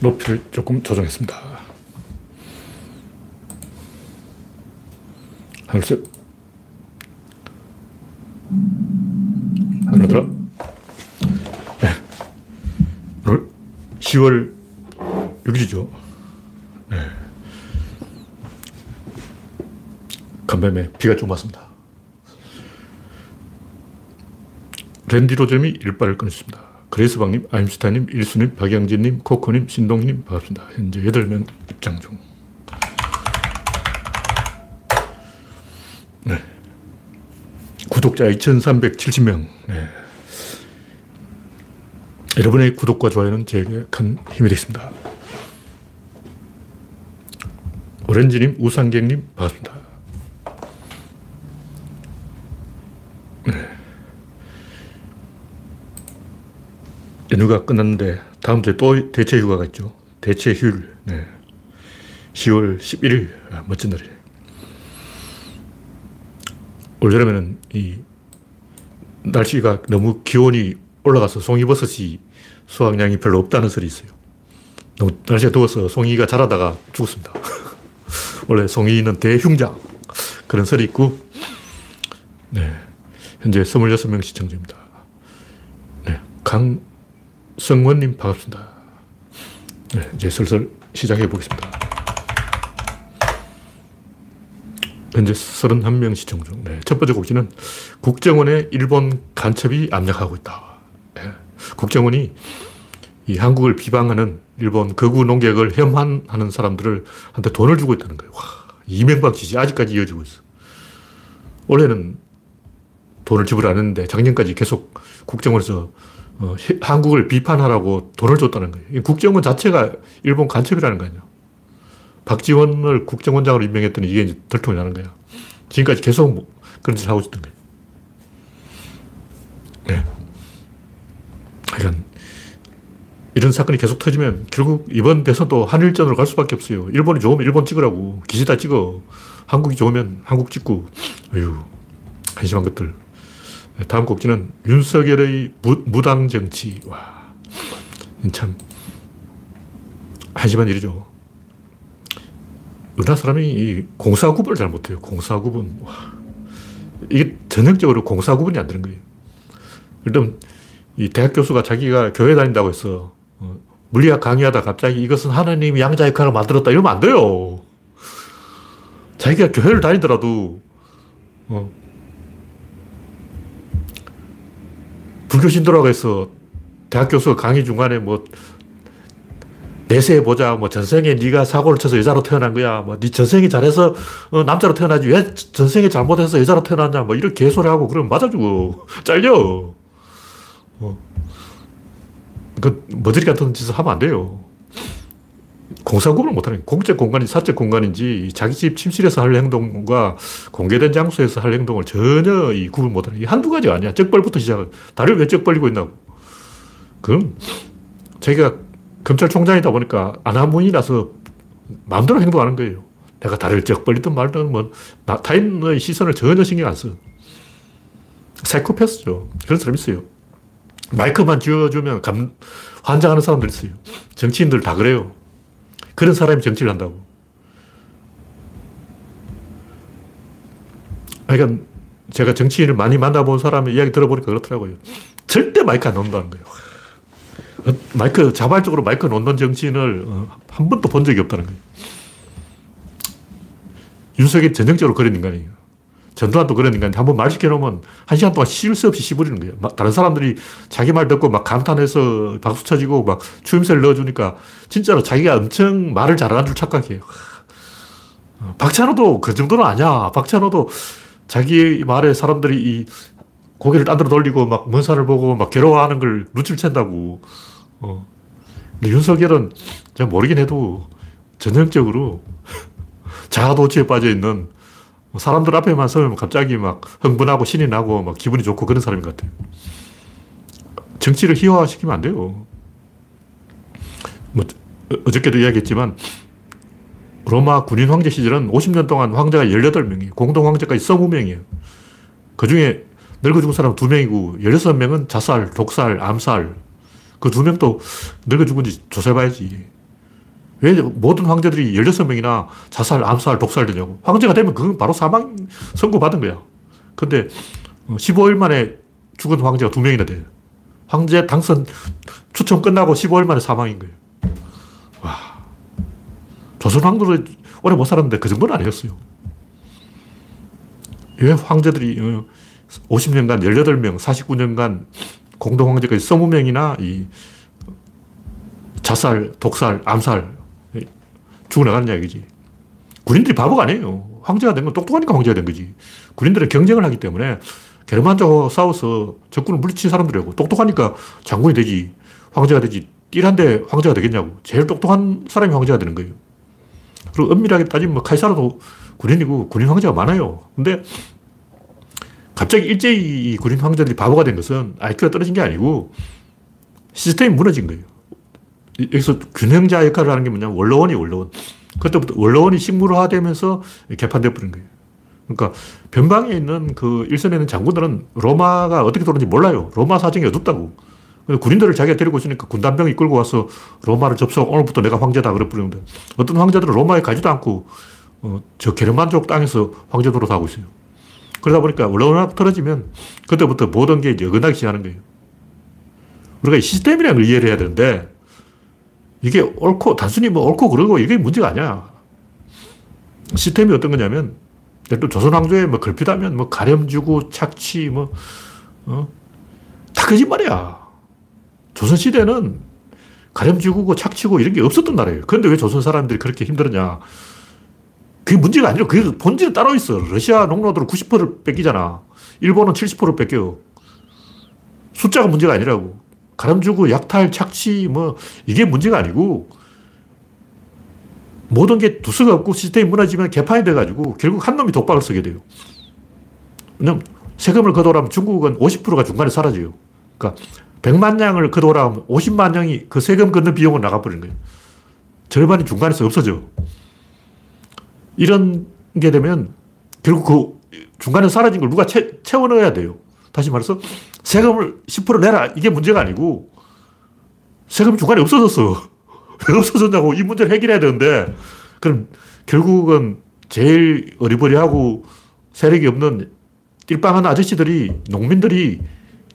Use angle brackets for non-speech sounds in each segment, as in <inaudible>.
높이를 조금 조정했습니다. 하나, 셋. 하나, 더. 네. 오늘 10월 6일이죠. 네. 간밤에 비가 좀 왔습니다. 랜디 로점이 일발을 끊었습니다. 그레이스방님, 아임스타님, 일수님, 박영진님, 코코님, 신동님 반갑습니다. 현재 8명 입장 중. 네. 구독자 2370명. 네. 여러분의 구독과 좋아요는 제게 큰 힘이 되습니다. 오렌지님, 우상객님 반갑습니다. 연휴가 끝났는데 다음 주에 또 대체 휴가가 있죠. 대체 휴일. 네. 10월 11일. 아, 멋진 날이에요. 올 여름에는 이 날씨가 너무 기온이 올라가서 송이버섯이 수확량이 별로 없다는 설이 있어요. 너무 날씨가 더워서 송이가 자라다가 죽었습니다. <laughs> 원래 송이는 대흉장. 그런 설이 있고, 네. 현재 26명 시청 중입니다. 네. 강, 성원님 반갑습니다. 네, 이제 슬슬 시작해 보겠습니다. 현재 31명 시청 중. 네, 첫 번째 곡지는 국정원의 일본 간첩이 압력하고 있다. 네, 국정원이 이 한국을 비방하는 일본 거구 농객을 혐한하는 사람들을 한테 돈을 주고 있다는 거예요. 와, 이명박 지지 아직까지 이어지고 있어. 원래는 돈을 지불 안 했는데 작년까지 계속 국정원에서 어, 한국을 비판하라고 돈을 줬다는 거예요. 국정원 자체가 일본 간첩이라는 거예요. 박지원을 국정원장으로 임명했더니 이게 이제 들통이 나는 거야. 지금까지 계속 뭐 그런 짓을 하고 있던 거예요. 네. 그러니까 이런 사건이 계속 터지면 결국 이번 대선도 한일전으로 갈 수밖에 없어요. 일본이 좋으면 일본 찍으라고. 기시다 찍어. 한국이 좋으면 한국 찍고. 어휴, 한심한 것들. 다음 곡지는 윤석열의 무, 당 정치. 와, 참 한심한 일이죠. 우리나라 사람이 공사 구분을 잘 못해요. 공사 구분. 와. 이게 전형적으로 공사 구분이 안 되는 거예요. 일단 이 대학 교수가 자기가 교회 다닌다고 해서 어, 물리학 강의하다 갑자기 이것은 하나님이 양자의 칼을 만들었다 이러면 안 돼요. 자기가 교회를 다니더라도 어, 불교 신도라고 해서 대학 교수 강의 중간에 뭐 내세 보자, 뭐 전생에 네가 사고를 쳐서 여자로 태어난 거야, 뭐네 전생이 잘해서 어, 남자로 태어나지 왜 전생에 잘못해서 여자로 태어났냐, 뭐 이런 개소리 하고 그러면 맞아 주고 <laughs> 잘려. 어. 그 머저리 같은 짓을 하면 안 돼요. 공사 구분을 못하는 공적 공간이 사적 공간인지 자기 집 침실에서 할 행동과 공개된 장소에서 할 행동을 전혀 이 구분 못하는 게 한두 가지가 아니야. 적벌부터 시작을. 다리를 왜쩍 벌리고 있나고. 그럼 자기가 검찰총장이다 보니까 안하문이라서 마음대로 행동하는 거예요. 내가 다리를 쩍 벌리든 말든 뭐 타인의 시선을 전혀 신경 안 써. 사이코패스죠. 그런 사람 있어요. 마이크만 쥐어주면 감, 환장하는 사람들 있어요. 정치인들 다 그래요. 그런 사람이 정치를 한다고. 그러니까 제가 정치인을 많이 만나본 사람의 이야기 들어보니까 그렇더라고요. 절대 마이크 안 놓는다는 거예요. 마이크, 자발적으로 마이크 놓는 정치인을 어, 한 번도 본 적이 없다는 거예요. 윤석이 전형적으로 그런 인간이에요. 전두환도 인간인데 한번 말 시켜놓으면 한 시간 동안 쉴 새 없이 씹어리는 거예요. 다른 사람들이 자기 말 듣고 막 감탄해서 박수 쳐지고 막 추임새를 넣어주니까 진짜로 자기가 엄청 말을 잘하는 줄 착각해요. 어, 박찬호도 그 정도는 아니야. 박찬호도 자기 말에 사람들이 이 고개를 딴 데로 돌리고 막먼 산을 보고 막 괴로워하는 걸 눈치를 챈다고. 어. 근데 윤석열은 제가 모르긴 해도 전형적으로 <laughs> 자아도취에 빠져 있는 뭐 사람들 앞에만 서면 갑자기 막 흥분하고 신이 나고 막 기분이 좋고 그런 사람인 것 같아요. 정치를 희화화시키면 안 돼요. 뭐, 어저께도 이야기했지만, 로마 군인 황제 시절은 50년 동안 황제가 18명이에요. 공동 황제까지 20명이에요. 그 중에 늙어 죽은 사람 2명이고, 16명은 자살, 독살, 암살. 그두 명도 늙어 죽은지 조사해봐야지. 왜 모든 황제들이 16명이나 자살, 암살, 독살되냐고. 황제가 되면 그건 바로 사망 선고받은 거야. 근데 15일 만에 죽은 황제가 두 명이나 돼. 황제 당선 추첨 끝나고 15일 만에 사망인 거예요. 와. 조선 황들은 오래 못 살았는데 그 정도는 아니었어요. 왜 황제들이 50년간 18명, 49년간 공동 황제까지 20명이나 이 자살, 독살, 암살 죽어나가는 이야기지. 군인들이 바보가 아니에요. 황제가 된 건 똑똑하니까 황제가 된 거지. 군인들은 경쟁을 하기 때문에 게르만족하고 싸워서 적군을 물리친 사람들이고 똑똑하니까 장군이 되지, 황제가 되지, 띠한데 황제가 되겠냐고. 제일 똑똑한 사람이 황제가 되는 거예요. 그리고 엄밀하게 따지면 뭐 카이사르도 군인이고 군인 황제가 많아요. 근데 갑자기 일제히 군인 황제들이 바보가 된 것은 IQ가 떨어진 게 아니고 시스템이 무너진 거예요. 여기서 균형자 역할을 하는 게 뭐냐면 원로원이 원로원. 그때부터 원로원이 식물화되면서 개판되어 버린 거예요. 그러니까 변방에 있는 그 일선에 있는 장군들은 로마가 어떻게 돌는지 몰라요. 로마 사정이 어둡다고. 군인들을 자기가 데리고 있으니까 군단병이 끌고 와서 로마를 접속, 오늘부터 내가 황제다 그래버리는데 어떤 황제들은 로마에 가지도 않고 어, 저 게르만족 땅에서 황제 하고 있어요. 그러다 보니까 원로원이 떨어지면 그때부터 모든 게 이제 어긋나기 시작하는 거예요. 우리가 시스템이라는 걸 이해를 해야 되는데 이게 옳고, 단순히 뭐 옳고 그러고 이게 문제가 아니야. 시스템이 어떤 거냐면, 또 조선왕조에 뭐 걸핏하면 뭐 가렴 주고 착취 뭐, 어? 다 거짓말이야. 조선시대는 가렴 주고 착취고 이런 게 없었던 나라예요. 그런데 왜 조선 사람들이 그렇게 힘들었냐. 그게 문제가 아니라 그게 본질은 따로 있어. 러시아 농노들은 90%를 뺏기잖아. 일본은 70%를 뺏겨요. 숫자가 문제가 아니라고. 가람주고 약탈, 착취, 뭐, 이게 문제가 아니고, 모든 게 두서가 없고 시스템이 무너지면 개판이 돼가지고 결국 한 놈이 독박을 쓰게 돼요. 왜냐면 세금을 거둬라면 중국은 50%가 중간에 사라져요. 그러니까 100만 양을 거둬라면 50만 양이 그 세금 걷는 비용으로 나가버리는 거예요. 절반이 중간에서 없어져. 이런 게 되면 결국 그 중간에 사라진 걸 누가 채, 채워 넣어야 돼요. 다시 말해서 세금을 10% 내라. 이게 문제가 아니고 세금이 중간에 없어졌어. <laughs> 왜 없어졌냐고 이 문제를 해결해야 되는데 그럼 결국은 제일 어리버리하고 세력이 없는 띨빵한 아저씨들이 농민들이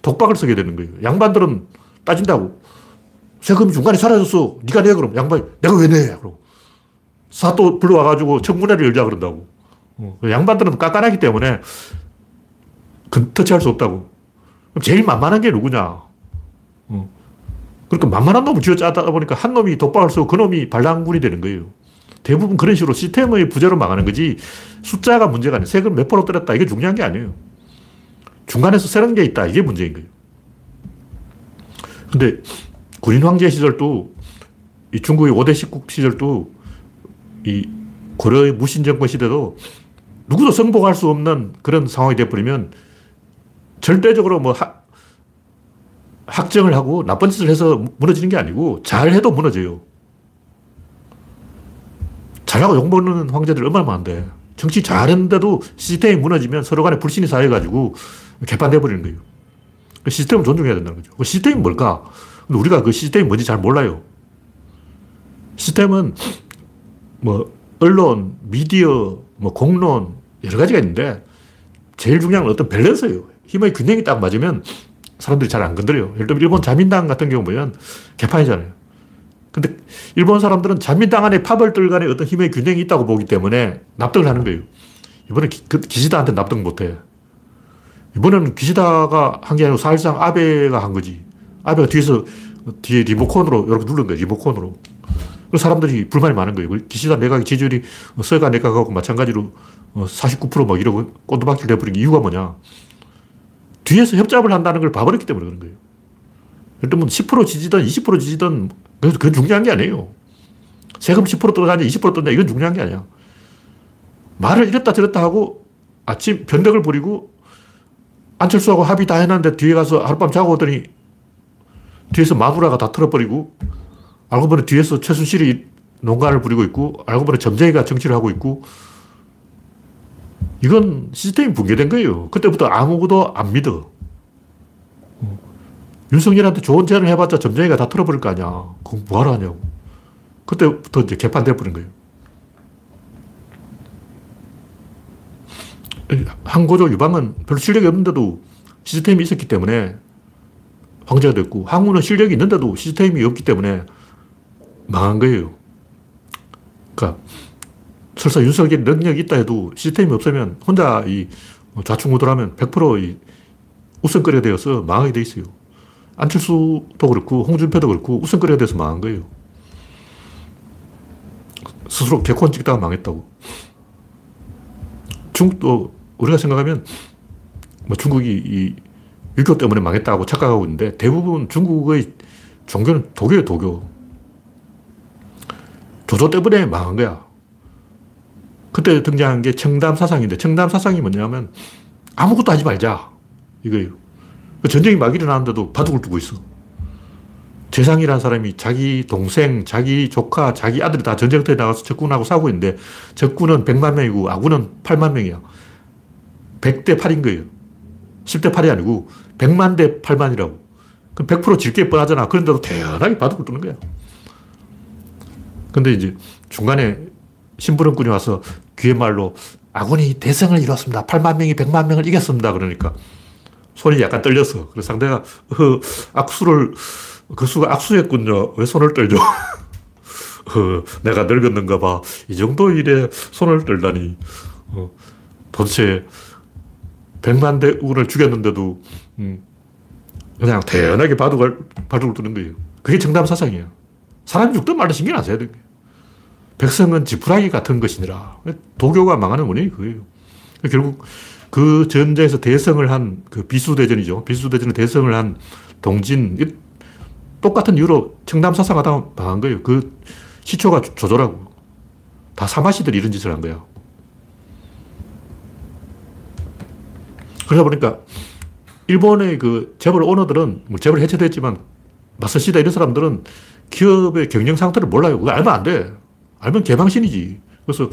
독박을 쓰게 되는 거예요. 양반들은 따진다고. 세금이 중간에 사라졌어. 네가 내 그럼 양반이 내가 왜 내? 그럼 사또 불러와가지고 청문회를 열자 그런다고. 어, 양반들은 깐깐하기 때문에 터치할 수 없다고. 그럼 제일 만만한 게 누구냐? 어. 그러니까 만만한 놈을 쥐어 짜다 보니까 한 놈이 독박을 쓰고 그 놈이 반란군이 되는 거예요. 대부분 그런 식으로 시스템의 부재로 망하는 거지 숫자가 문제가 아니에요. 세금 몇 프로 떨었다. 이게 중요한 게 아니에요. 중간에서 새로운 게 있다. 이게 문제인 거예요. 근데 군인 황제 시절도 이 중국의 5대 식국 시절도 이 고려의 무신 정권 시대도 누구도 성복할 수 없는 그런 상황이 되어버리면 절대적으로 뭐 하, 학정을 하고 나쁜 짓을 해서 무너지는 게 아니고 잘해도 무너져요. 잘하고 욕먹는 황제들 얼마나 많은데. 정치 잘했는데도 시스템이 무너지면 서로 간에 불신이 쌓여가지고 개판돼버리는 거예요. 그 시스템을 존중해야 된다는 거죠. 그 시스템이 뭘까? 근데 우리가 그 시스템이 뭔지 잘 몰라요. 시스템은 뭐 언론, 미디어, 뭐 공론 여러 가지가 있는데 제일 중요한 건 어떤 밸런스예요. 힘의 균형이 딱 맞으면 사람들이 잘 안 건드려요. 예를 들면 일본 자민당 같은 경우 보면 개판이잖아요. 근데 일본 사람들은 자민당 안에 파벌들 간에 어떤 힘의 균형이 있다고 보기 때문에 납득을 하는 거예요. 이번에 기, 그, 시다한테 납득 못 해. 이번에는 기시다가 한 게 아니고 사실상 아베가 한 거지. 아베가 뒤에서 뒤에 리모컨으로 이렇게 누른 거예요. 리모컨으로. 그 사람들이 불만이 많은 거예요. 기시다 내각의 지지율이 서가 내각하고 마찬가지로 49%막 이러고 꼰두박질 돼버린 이유가 뭐냐. 뒤에서 협잡을 한다는 걸 봐버렸기 때문에 그런 거예요. 들면 10% 지지든 20% 지지든 그건 중요한 게 아니에요. 세금 10% 떨어가냐 20% 떨어냐 이건 중요한 게 아니야. 말을 이랬다 저랬다 하고 아침 변덕을 부리고 안철수하고 합의 다 해놨는데 뒤에 가서 하룻밤 자고 오더니 뒤에서 마누라가 다 털어버리고 알고 보니 뒤에서 최순실이 농간을 부리고 있고 알고 보니 점쟁이가 정치를 하고 있고 이건 시스템이 붕괴된 거예요. 그때부터 아무도 안 믿어. 윤석열한테 좋은 제안을 해봤자 점쟁이가 다 털어버릴 거 아니야. 그럼 뭐하러 하냐고. 그때부터 이제 개판돼 버린 거예요. 항고조 유방은 별로 실력이 없는데도 시스템이 있었기 때문에 황제가 됐고, 항우는 실력이 있는데도 시스템이 없기 때문에 망한 거예요. 그러니까 설사 윤석열이 능력이 있다 해도 시스템이 없으면 혼자 이 좌충우돌하면 100%이 우선거리가 되어서 망하게 돼 있어요. 안철수도 그렇고 홍준표도 그렇고 우선거리가 돼서 망한 거예요. 스스로 개콘 찍다가 망했다고. 중국도 우리가 생각하면 뭐 중국이 이 유교 때문에 망했다고 착각하고 있는데 대부분 중국의 종교는 도교예요, 도교. 조조 때문에 망한 거야. 그때 등장한 게 청담 사상인데 청담 사상이 뭐냐면 아무것도 하지 말자. 이거예요. 그 전쟁이 막 일어나는데도 바둑을 두고 있어. 재상이라는 사람이 자기 동생, 자기 조카, 자기 아들이 다 전쟁터에 나가서 적군하고 싸우고 있는데 적군은 100만 명이고 아군은 8만 명이야. 100대 8인 거예요. 10대 8이 아니고 100만 대 8만이라고. 그럼 100% 질 게 뻔하잖아. 그런데도 태연하게 바둑을 두는 거야. 근데 이제 중간에 심부름꾼이 와서 귀의 말로 아군이 대성을 이뤘습니다. 8만 명이 100만 명을 이겼습니다. 그러니까 손이 약간 떨렸어. 그래서 상대가 어, 악수를 그 수가 악수했군요. 왜 손을 떨죠? 어, <laughs> 내가 늙었는가 봐. 이 정도 일에 손을 떨다니. 어, 도대체 백만 대군을 죽였는데도 음, 그냥 태연하게 바둑을, 바둑을 두는 거예요. 그게 정답 사상이에요. 사람이 죽든 말든 신경 안 써야 돼. 백성은 지푸라기 같은 것이니라. 도교가 망하는 원인이 그거예요. 결국 그 전쟁에서 대성을 한 그 비수대전이죠. 비수대전에 대성을 한 동진, 똑같은 이유로 청담사상 하다 망한 거예요. 그 시초가 조조라고. 다 사마시들이 이런 짓을 한 거야. 그러다 보니까 일본의 그 재벌 오너들은 뭐 재벌 해체됐지만 마사시다 이런 사람들은 기업의 경영 상태를 몰라요. 그거 알면 안 돼. 알면 개방신이지. 그래서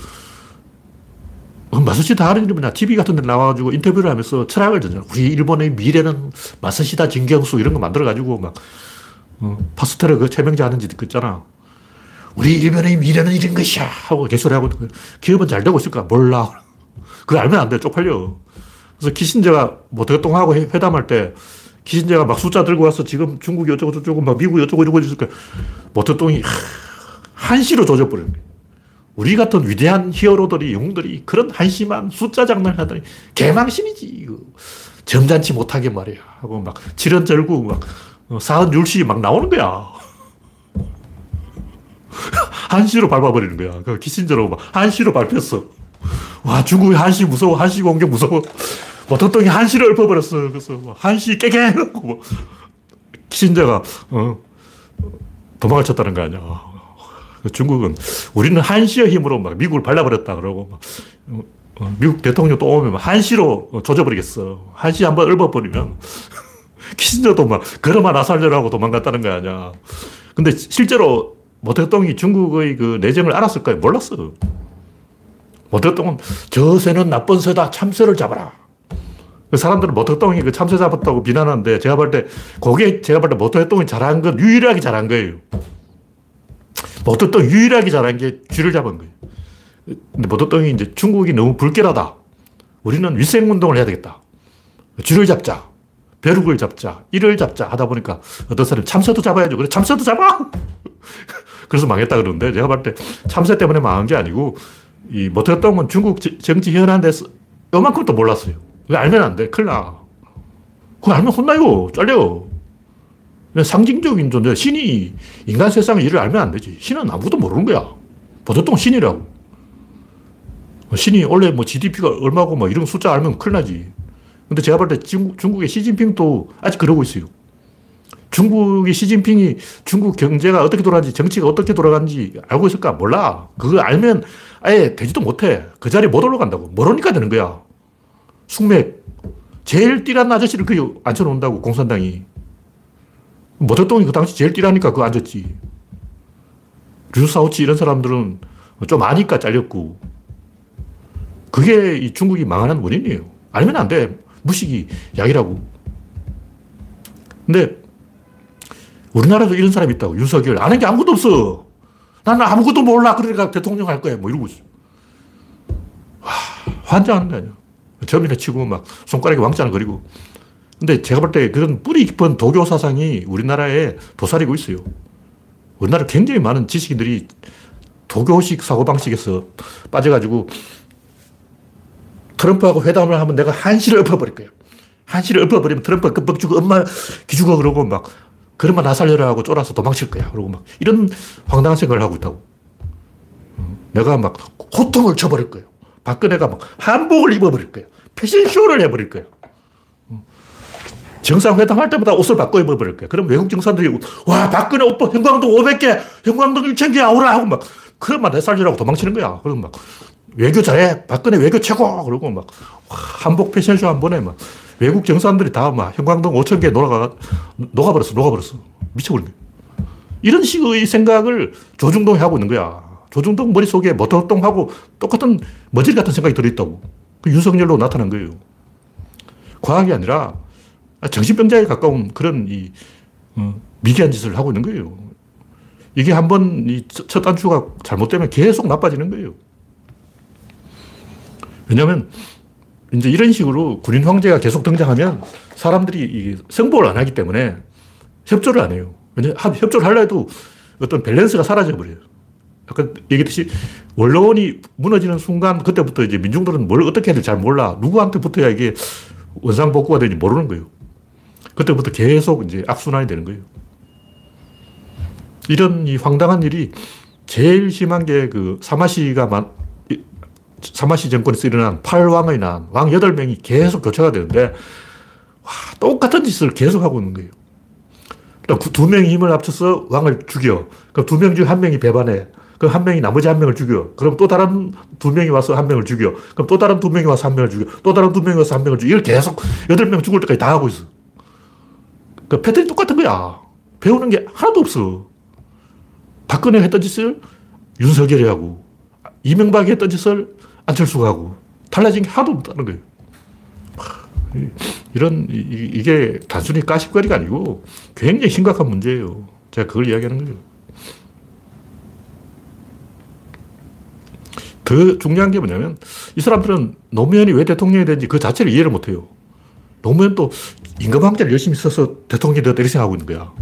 마사시다 하는 냐 TV 같은 데 나와가지고 인터뷰를 하면서 철학을 전잖아. 우리 일본의 미래는 마사시다 진경수 이런 거 만들어가지고 막 어, 파스텔의 그 최명자 하는 짓 있잖아. 우리 일본의 미래는 이런 것이야. 하고 개소리 하고 기업은 잘 되고 있을까? 몰라. 그거 알면 안 돼. 쪽팔려. 그래서 키신저가 뭐 대통하고 회담할 때 키신저가 막 숫자 들고 와서 지금 중국이 어쩌고 저쩌고 막 미국이 어쩌고 이러고 있으니까 모택동이 한시로 조져버리는 거예요. 우리 같은 위대한 히어로들이, 영웅들이 그런 한심한 숫자 장난을 하더니 개망신이지. 이거. 점잖지 못하게 말이야. 하고 막 칠연절구 막 어, 사흔율시 막 나오는 거야. <laughs> 한시로 밟아버리는 거야. 그 키신저로 막 한시로 밟혔어. 와, 중국이 한시 무서워. 한시 공격 무서워. 모토똥이 뭐 한시를 읊어버렸어. 그래서 뭐 한시 깨게 해갖고 뭐 키신저가 어, 도망을 쳤다는 거 아니야. 중국은 우리는 한시의 힘으로 막 미국을 발라버렸다 그러고 막 어, 미국 대통령 또 오면 한시로 조져버리겠어. 한시 한번 읊어버리면 키신저도 <laughs> 막 걸어만 나살려라고 도망갔다는 거 아니야. 근데 실제로 모택동이 중국의 그 내정을 알았을까요? 몰랐어. 모택동은 저 새는 나쁜 새다. 참새를 잡아라. 그 사람들은 모택동이 그 참새 잡았다고 비난하는데 제가 볼 때 그게 제가 볼 때 모택동이 잘한 건 유일하게 잘한 거예요. 모택동 유일하게 잘한 게 쥐를 잡은 거예요. 근데 모택동이 이제 중국이 너무 불결하다. 우리는 위생운동을 해야 되겠다. 쥐를 잡자. 벼룩을 잡자, 이를 잡자 하다 보니까 어떤 사람이 참새도 잡아야죠. 그래, 참새도 잡아! <laughs> 그래서 망했다 그러는데 제가 봤을 때 참새 때문에 망한 게 아니고 이 모태똥은 중국 정치 현안에 서 요만큼도 몰랐어요. 그거 알면 안 돼. 큰일 나. 그거 알면 혼나요. 잘려. 상징적인 존재. 신이 인간 세상의 일을 알면 안 되지. 신은 아무도 모르는 거야. 보통 신이라고. 신이 원래 뭐 GDP가 얼마고 뭐 이런 숫자 알면 큰일 나지. 근데 제가 볼 때 중국, 의 시진핑도 아직 그러고 있어요. 중국의 시진핑이 중국 경제가 어떻게 돌아가는지, 정치가 어떻게 돌아가는지 알고 있을까? 몰라. 그거 알면 아예 되지도 못해. 그 자리에 못 올라간다고. 모르니까 되는 거야. 숙맥. 제일 띠란 아저씨를 그 앉혀놓는다고, 공산당이. 모택동이 그 당시 제일 띠라니까 그 앉았지. 류사오치 이런 사람들은 좀 아니까 잘렸고. 그게 이 중국이 망하는 원인이에요. 알면 안 돼. 무식이 약이라고. 근데 우리나라도 이런 사람이 있다고. 윤석열. 아는 게 아무것도 없어. 나는 아무것도 몰라. 그러니까 대통령 할 거야. 뭐 이러고 있어. 와, 환장하는 거 아니야. 점이나 치고 막 손가락에 왕자를 그리고. 근데 제가 볼 때 그런 뿌리 깊은 도교 사상이 우리나라에 도사리고 있어요. 우리나라 굉장히 많은 지식인들이 도교식 사고방식에서 빠져가지고 트럼프하고 회담을 하면 내가 한시를 엎어버릴 거예요. 한시를 엎어버리면 트럼프가 끔뻑 주고 엄마 기죽어 그러고 막 그러면 나 살려라 하고 쫄아서 도망칠 거야. 그러고 막 이런 황당한 생각을 하고 있다고. 내가 막 호통을 쳐버릴 거예요. 박근혜가 막 한복을 입어버릴 거예요. 패션쇼를 해버릴 거예요. 정상회담 할 때마다 옷을 바꿔 입어버릴 거예요. 그럼 외국 정상들이 와 박근혜 오빠 형광등 500개, 형광등 1000개 아우라 하고 막 그러면 내 살리라고 도망치는 거야. 그럼 막 외교 잘해. 박근혜 외교 최고. 그러고 막 한복 패션쇼 한 번에 막 외국 정상들이 다 막 형광등 5천 개 녹아가, 녹아버렸어. 녹아버렸어. 미쳐버린 거야. 이런 식의 생각을 조중동이 하고 있는 거야. 조중동 머릿속에 모터동하고 똑같은 머질 같은 생각이 들어있다고. 그 윤석열로 나타난 거예요. 과학이 아니라 정신병자에 가까운 그런 이, 어, 미개한 짓을 하고 있는 거예요. 이게 한번 첫 단추가 잘못되면 계속 나빠지는 거예요. 왜냐하면 이제 이런 식으로 군인 황제가 계속 등장하면 사람들이 성보를 안 하기 때문에 협조를 안 해요. 왜냐 협조를 하려 해도 어떤 밸런스가 사라져 버려요. 아까 얘기했듯이 원로원이 무너지는 순간 그때부터 이제 민중들은 뭘 어떻게 해야 될지 잘 몰라. 누구한테 붙어야 이게 원상복구가 되는지 모르는 거예요. 그때부터 계속 이제 악순환이 되는 거예요. 이런 이 황당한 일이 제일 심한 게 그 사마시가 만, 사마시 정권에서 일어난 팔왕의 난, 왕 8명이 계속 교체가 되는데, 와, 똑같은 짓을 계속 하고 있는 거예요. 두 명이 힘을 합쳐서 왕을 죽여. 그럼 두 명 중 한 명이 배반해. 그럼 한 명이 나머지 한 명을 죽여. 그럼 또 다른 두 명이 와서 한 명을 죽여. 그럼 또 다른 두 명이 와서 한 명을 죽여. 또 다른 두 명이 와서 한 명을 죽여. 이걸 계속 여덟 명 죽을 때까지 다 하고 있어. 그 패턴이 똑같은 거야. 배우는 게 하나도 없어. 박근혜 했던 짓을 윤석열이 하고, 이명박이 했던 짓을 안철수가 하고, 달라진 게 하나도 없다는 거예요. 이런, 이 게 단순히 까십거리가 아니고 굉장히 심각한 문제예요. 제가 그걸 이야기하는 거예요. 더 중요한 게 뭐냐면 이 사람들은 노무현이 왜 대통령이 되는지 그 자체를 이해를 못 해요. 노무현도 임금황제를 열심히 써서 대통령이 되었다 이렇게 생각하고 있는 거야.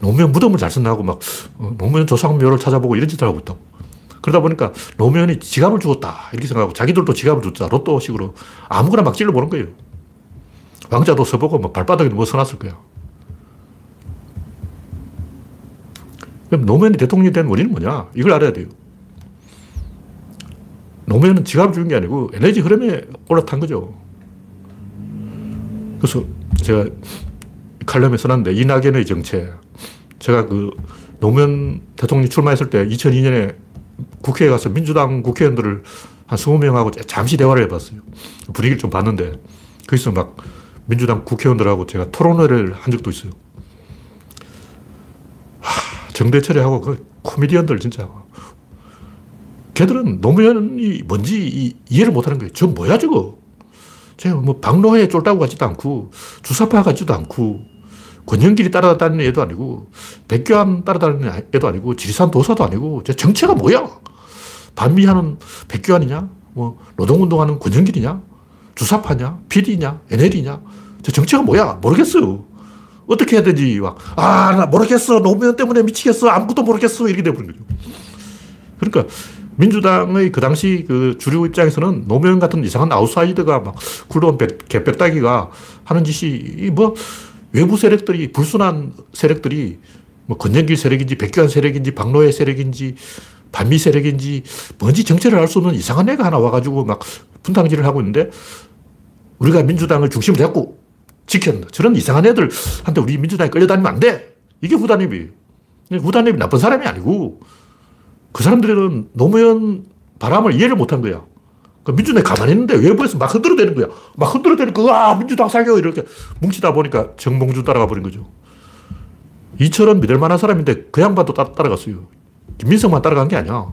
노무현 무덤을 잘 쓴다고 막 어, 노무현 조상묘를 찾아보고 이런 짓을 하고 있다고. 그러다 보니까 노무현이 지갑을 주었다 이렇게 생각하고 자기들도 지갑을 줬다 로또식으로 아무거나 막 찔러보는 거예요. 왕자도 써보고 뭐 발바닥에 뭐 써놨을 거야. 그럼 노무현이 대통령이 된 원인은 뭐냐? 이걸 알아야 돼요. 노무현은 지갑을 주는 게 아니고 에너지 흐름에 올라탄 거죠. 그래서 제가 칼럼에 써놨는데 이낙연의 정책. 제가 그 노무현 대통령 출마했을 때 2002년에 국회에 가서 민주당 국회의원들을 한 20명하고 잠시 대화를 해봤어요. 분위기를 좀 봤는데 거기서 막 민주당 국회의원들하고 제가 토론회를 한 적도 있어요. 하, 정대철이하고 그 코미디언들 진짜. 걔들은 노무현이 뭔지 이해를 못하는 거예요. 저 뭐야 저거. 제가 뭐 박노해 쫄다고 같지도 않고 주사파 같지도 않고 권영길이 따라다니는 애도 아니고 백교환 따라다니는 애도 아니고 지리산 도사도 아니고 제 정체가 뭐야? 반미하는 백교환이냐? 뭐 노동운동하는 권영길이냐? 주사파냐? PD냐? NL이냐? 제 정체가 뭐야? 모르겠어요. 어떻게 해야 되지? 막, 아, 나 모르겠어. 노무현 때문에 미치겠어. 아무것도 모르겠어. 이렇게 돼버린 거죠. 그러니까 민주당의 그 당시 그 주류 입장에서는 노무현 같은 이상한 아웃사이더가 막 굴러온 개벽다기가 하는 짓이 뭐 외부 세력들이 불순한 세력들이 뭐 권영길 세력인지 백규환 세력인지 박노해 세력인지 반미 세력인지 뭔지 정체를 알 수 없는 이상한 애가 하나 와가지고 막 분탕질을 하고 있는데 우리가 민주당을 중심으로 잡고 지켰다. 저런 이상한 애들한테 우리 민주당이 끌려다니면 안 돼. 이게 후단협이에요. 후단협이 나쁜 사람이 아니고 그 사람들은 노무현 바람을 이해를 못한 거야. 그 민주당이 가만히 있는데 외부에서 막 흔들어대는 거야. 막 흔들어대니까, 아, 민주당 살려! 이렇게 뭉치다 보니까 정봉주 따라가 버린 거죠. 이처럼 믿을 만한 사람인데 그 양반도 따, 라갔어요 김민석만 따라간 게 아니야.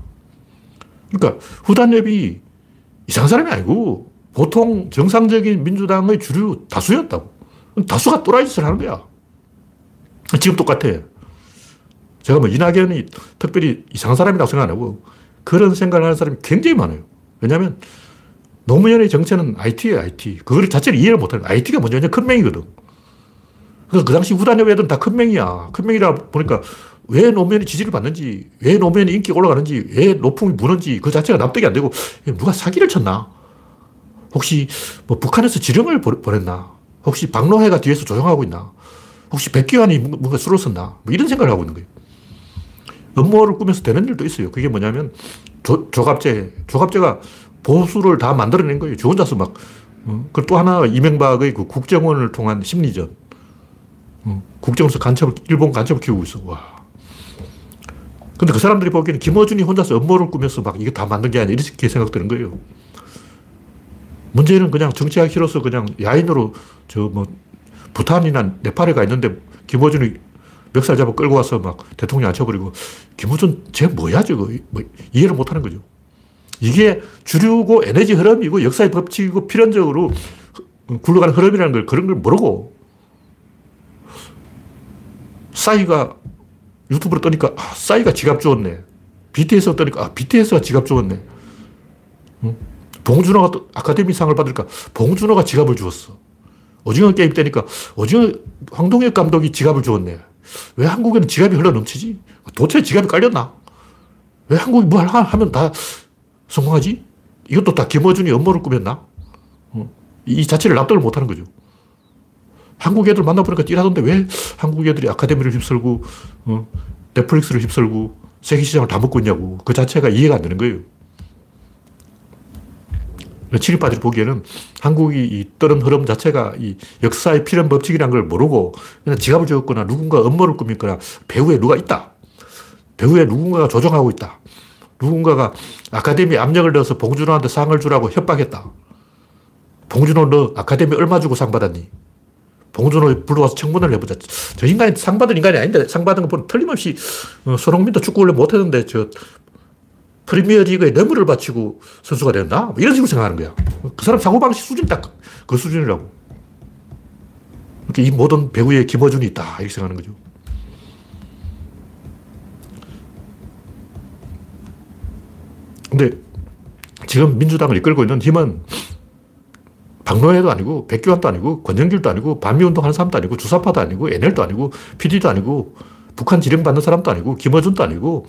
그러니까 후단협이 이상한 사람이 아니고 보통 정상적인 민주당의 주류 다수였다고. 다수가 또라이 짓을 하는 거야. 지금 똑같아. 제가 뭐 이낙연이 특별히 이상한 사람이라고 생각 안 하고 그런 생각을 하는 사람이 굉장히 많아요. 왜냐하면 노무현의 정체는 IT예요, IT. 그걸 자체를 이해를 못하는 IT가 먼저 큰 맹이거든. 그래서 그 당시 후단협 애들은 다 큰 맹이야. 큰 맹이라 보니까 왜 노무현이 지지를 받는지, 왜 노무현이 인기가 올라가는지, 왜 노풍이 무는지 그 자체가 납득이 안 되고 누가 사기를 쳤나? 혹시 뭐 북한에서 지령을 보냈나? 혹시 박노해가 뒤에서 조종하고 있나? 혹시 백기환이 뭔가 수를 썼나? 뭐 이런 생각을 하고 있는 거예요. 음모를 꾸며서 되는 일도 있어요. 그게 뭐냐면 조, 조갑제. 조갑제가 보수를 다 만들어낸 거예요. 저 혼자서 막. 어? 그또 하나 이명박의 그 국정원을 통한 심리전. 어? 국정원에서 간첩을, 일본 간첩을 키우고 있어. 와. 근데 그 사람들이 보기에는 김어준이 혼자서 음모를 꾸며서 막 이게 다 만든 게 아니야. 이렇게 생각되는 거예요. 문제는 그냥 정치하기 싫어서 그냥 야인으로 저 뭐 부탄이나 네팔에 가 있는데 김어준이 멱살 잡아 끌고 와서 막 대통령 앉혀버리고 김어준 쟤 뭐야 저거 뭐 이해를 못하는 거죠. 이게 주류고 에너지 흐름이고 역사의 법칙이고 필연적으로 굴러가는 흐름이라는 걸 그런 걸 모르고 싸이가 유튜브로 뜨니까 아, 싸이가 지갑 주었네. BTS가 뜨니까 아, BTS가 지갑 주었네. 응? 봉준호가 아카데미상을 받으니까 봉준호가 지갑을 주었어. 오징어 게임 때니까 오징어 황동혁 감독이 지갑을 주었네. 왜 한국에는 지갑이 흘러 넘치지? 도대체 지갑이 깔렸나? 왜 한국이 뭘 하면 다 성공하지? 이것도 다 김어준이 업무를 꾸몄나? 어. 이 자체를 납득을 못하는 거죠. 한국 애들 만나보니까 찌라던데 왜 한국 애들이 아카데미를 휩쓸고 어, 넷플릭스를 휩쓸고 세계 시장을 다 먹고 있냐고 그 자체가 이해가 안 되는 거예요. 친일파들이 보기에는 한국이 이 떠는 흐름 자체가 이 역사의 필연 법칙이라는 걸 모르고 그냥 지갑을 줬거나 누군가 업무를 꾸미거나 배후에 누가 있다. 배후에 누군가가 조종하고 있다. 누군가가 아카데미 압력을 넣어서 봉준호한테 상을 주라고 협박했다. 봉준호 너 아카데미 얼마 주고 상 받았니? 봉준호 불러와서 청문회를 해보자. 저 인간이 상 받은 인간이 아닌데 상 받은 거 보면 틀림없이 어, 손흥민도 축구 원래 못했는데 저 프리미어 리그에 뇌물을 바치고 선수가 되었나? 뭐 이런 식으로 생각하는 거야. 그 사람 사고방식 수준이 딱 그 수준이라고. 이렇게 이 모든 배우의 김어준이 있다. 이렇게 생각하는 거죠. 근데 지금 민주당을 이끌고 있는 힘은 박노해도 아니고 백규환도 아니고 권영길도 아니고 반미운동 하는 사람도 아니고 주사파도 아니고 NL도 아니고 PD도 아니고 북한 지령받는 사람도 아니고 김어준도 아니고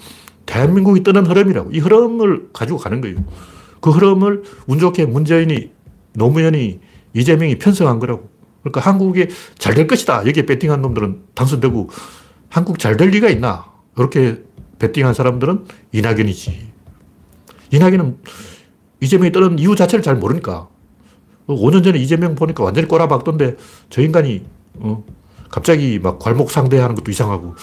대한민국이 뜨는 흐름이라고. 이 흐름을 가지고 가는 거예요. 그 흐름을 운 좋게 문재인이, 노무현이, 이재명이 편성한 거라고. 그러니까 한국이 잘 될 것이다. 여기에 배팅한 놈들은 당선되고 한국 잘 될 리가 있나. 이렇게 배팅한 사람들은 이낙연이지. 이낙연은 이재명이 뜨는 이유 자체를 잘 모르니까. 5년 전에 이재명 보니까 완전히 꼬라박던데 저 인간이 어, 갑자기 막 괄목 상대하는 것도 이상하고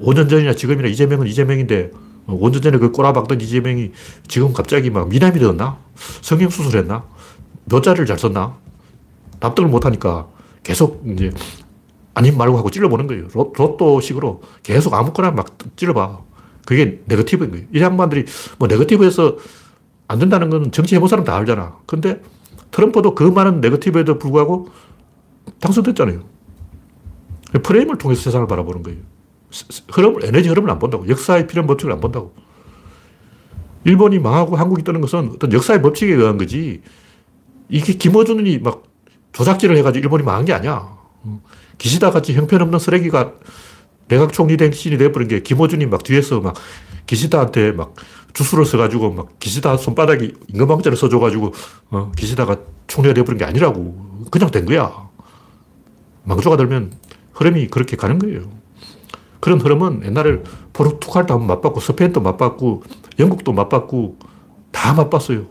5년 전이나 지금이나 이재명은 이재명인데 5년 전에 그 꼬라박던 이재명이 지금 갑자기 막 미남이 되었나? 성형수술했나? 묘자를 잘 썼나? 납득을 못하니까 계속 이제 아님 말고 하고 찔러보는 거예요. 로또 식으로 계속 아무거나 막 찔러봐. 그게 네거티브인 거예요. 이 양반들이 뭐 네거티브에서 안 된다는 건 정치 해본 사람 다 알잖아. 근데 트럼프도 그 많은 네거티브에도 불구하고 당선됐잖아요. 프레임을 통해서 세상을 바라보는 거예요. 흐름, 에너지 흐름을 안 본다고. 역사의 필연 법칙을 안 본다고. 일본이 망하고 한국이 뜨는 것은 어떤 역사의 법칙에 의한 거지. 이게 김어준이 막 조작질을 해가지고 일본이 망한 게 아니야. 기시다 같이 형편없는 쓰레기가 내각 총리 대신이 돼버린 게 김어준이 막 뒤에서 막 기시다한테 막 주술을 써가지고 막 기시다 손바닥에 임금방자를 써줘가지고 어, 기시다가 총리가 돼버린 게 아니라고. 그냥 된 거야. 망조가 들면 흐름이 그렇게 가는 거예요. 그런 흐름은 옛날에 포르투갈도 한번 맛봤고, 스페인도 맛봤고, 영국도 맛봤고, 다 맛봤어요.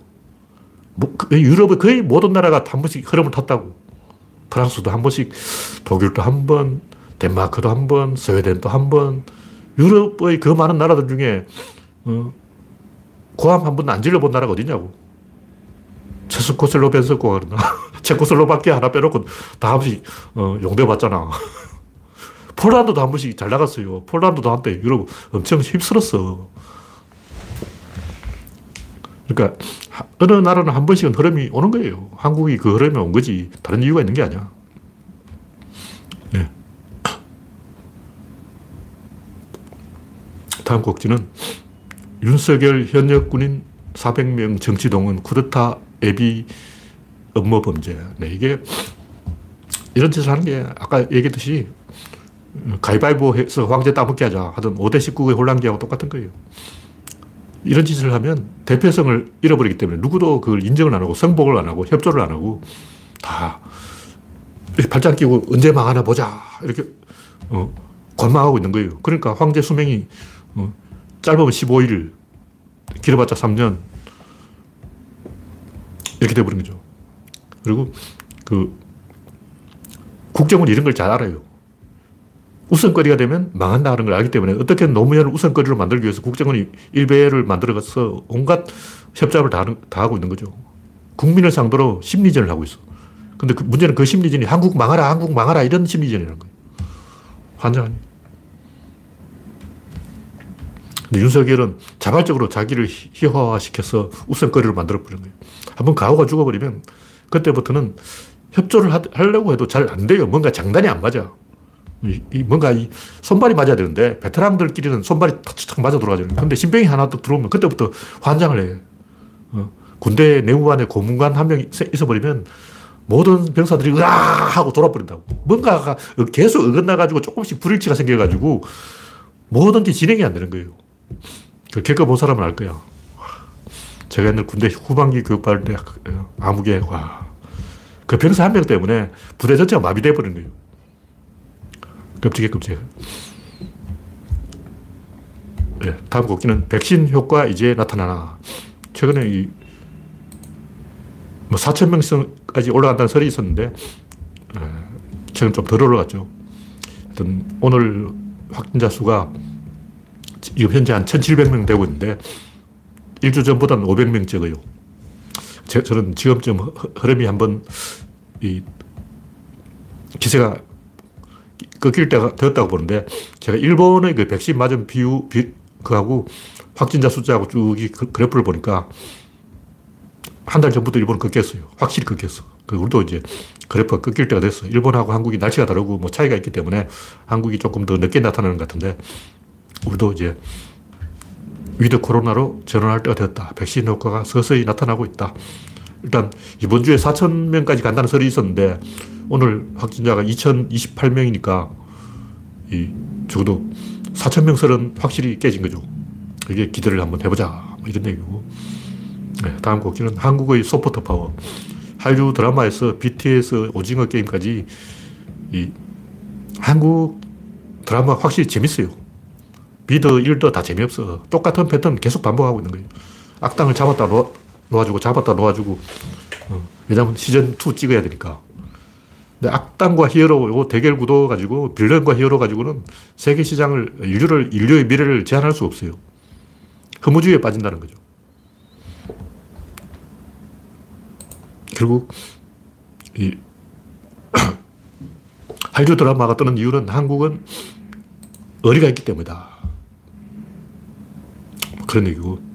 뭐, 그, 유럽의 거의 모든 나라가 한 번씩 흐름을 탔다고. 프랑스도 한 번씩, 독일도 한 번, 덴마크도 한 번, 스웨덴도 한 번, 유럽의 그 많은 나라들 중에, 어, 고함 한 번 안 질러본 나라가 어디냐고. 체스코슬로벤스코가 그러나. <laughs> 체코슬로바키아 하나 빼놓고 다 한 번씩, 어, 용대받잖아. <laughs> 폴란드도 한 번씩 잘 나갔어요. 폴란드도 한때 유럽 엄청 힘들었어. 그러니까 어느 나라는 한 번씩은 흐름이 오는 거예요. 한국이 그 흐름이 온 거지. 다른 이유가 있는 게 아니야. 네. <clears throat> 다음 곡지는 윤석열 현역 군인 400명 정치동원 쿠데타 애비 업무 범죄. 네, 이게 이런 짓을 하는 게 아까 얘기했듯이 가위바위보 해서 황제 따먹게 하자 하던 5대 19의 혼란기하고 똑같은 거예요. 이런 짓을 하면 대표성을 잃어버리기 때문에 누구도 그걸 인정을 안 하고 성복을 안 하고 협조를 안 하고 다 팔짱 끼고 언제 망하나 보자 이렇게 어, 관망하고 있는 거예요. 그러니까 황제 수명이 어, 짧으면 15일, 길어봤자 3년 이렇게 돼버린 거죠. 그리고 그 국정은 이런 걸 잘 알아요. 우선거리가 되면 망한다는 걸 알기 때문에 어떻게든 노무현을 우선거리로 만들기 위해서 국정원이 일배를 만들어서 온갖 협잡을 다, 다 하고 있는 거죠. 국민을 상대로 심리전을 하고 있어. 근데 그 문제는 그 심리전이 한국 망하라, 한국 망하라 이런 심리전이라는 거예요. 환장 아니에요. 근데 윤석열은 자발적으로 자기를 희화화시켜서 우선거리를 만들어버린 거예요. 한번 가오가 죽어버리면 그때부터는 협조를 하려고 해도 잘 안 돼요. 뭔가 장단이 안 맞아. 이, 뭔가 이 손발이 맞아야 되는데 베테랑들끼리는 손발이 탁탁 맞아 들어가죠. 근데 신병이 하나 또 들어오면 그때부터 환장을 해. 어. 군대 내무관에 고문관 한 명 있어버리면 모든 병사들이 으아 하고 돌아버린다고. 뭔가가 계속 어긋나가지고 조금씩 불일치가 생겨가지고 뭐든지 진행이 안 되는 거예요. 그 겪어본 사람은 알 거야. 제가 옛날 군대 후반기 교육받을 때 암흑에, 와. 그 병사 한 명 때문에 부대 전체가 마비돼 버린 거예요. 끔찍해, 끔찍해. 네, 다음 곡기는 백신 효과 이제 나타나나. 최근에 이, 뭐 4천 명까지 올라간다는 설이 있었는데, 최근 좀 덜 올라갔죠. 하여튼 오늘 확진자 수가 지금 현재 한 1,700명 되고 있는데, 일주 전보다는 500명 적어요. 제, 저는 지금쯤 흐름이 한번 이 기세가 꺾일 때가 되었다고 보는데 제가 일본의 그 백신 맞은 비유, 비, 그하고 확진자 숫자하고 쭉 이 그래프를 보니까 한 달 전부터 일본은 꺾였어요. 확실히 꺾였어. 그 우리도 이제 그래프가 꺾일 때가 됐어. 일본하고 한국이 날씨가 다르고 뭐 차이가 있기 때문에 한국이 조금 더 늦게 나타나는 것 같은데 우리도 이제 위드 코로나로 전환할 때가 되었다. 백신 효과가 서서히 나타나고 있다. 일단 이번 주에 4천 명까지 간다는 설이 있었는데 오늘 확진자가 2,028명이니까 이 적어도 4천 명 설은 확실히 깨진 거죠. 이게 기대를 한번 해보자. 뭐 이런 얘기고. 네, 다음 꼭지는 한국의 소프트 파워. 한류 드라마에서 BTS 오징어 게임까지 이 한국 드라마 확실히 재밌어요. 미더, 일더 다 재미없어. 똑같은 패턴 계속 반복하고 있는 거예요. 악당을 잡았다 놓, 아주고 잡았다 놓아주고. 어, 왜냐면 시즌2 찍어야 되니까. 근데 악당과 히어로 요 대결 구도 가지고 빌런과 히어로 가지고는 세계 시장을 인류를 인류의 미래를 제한할 수 없어요. 허무주의에 빠진다는 거죠. 결국 이 <clears throat> 한류 드라마가 뜨는 이유는 한국은 어리가 있기 때문이다. 그런 얘기고.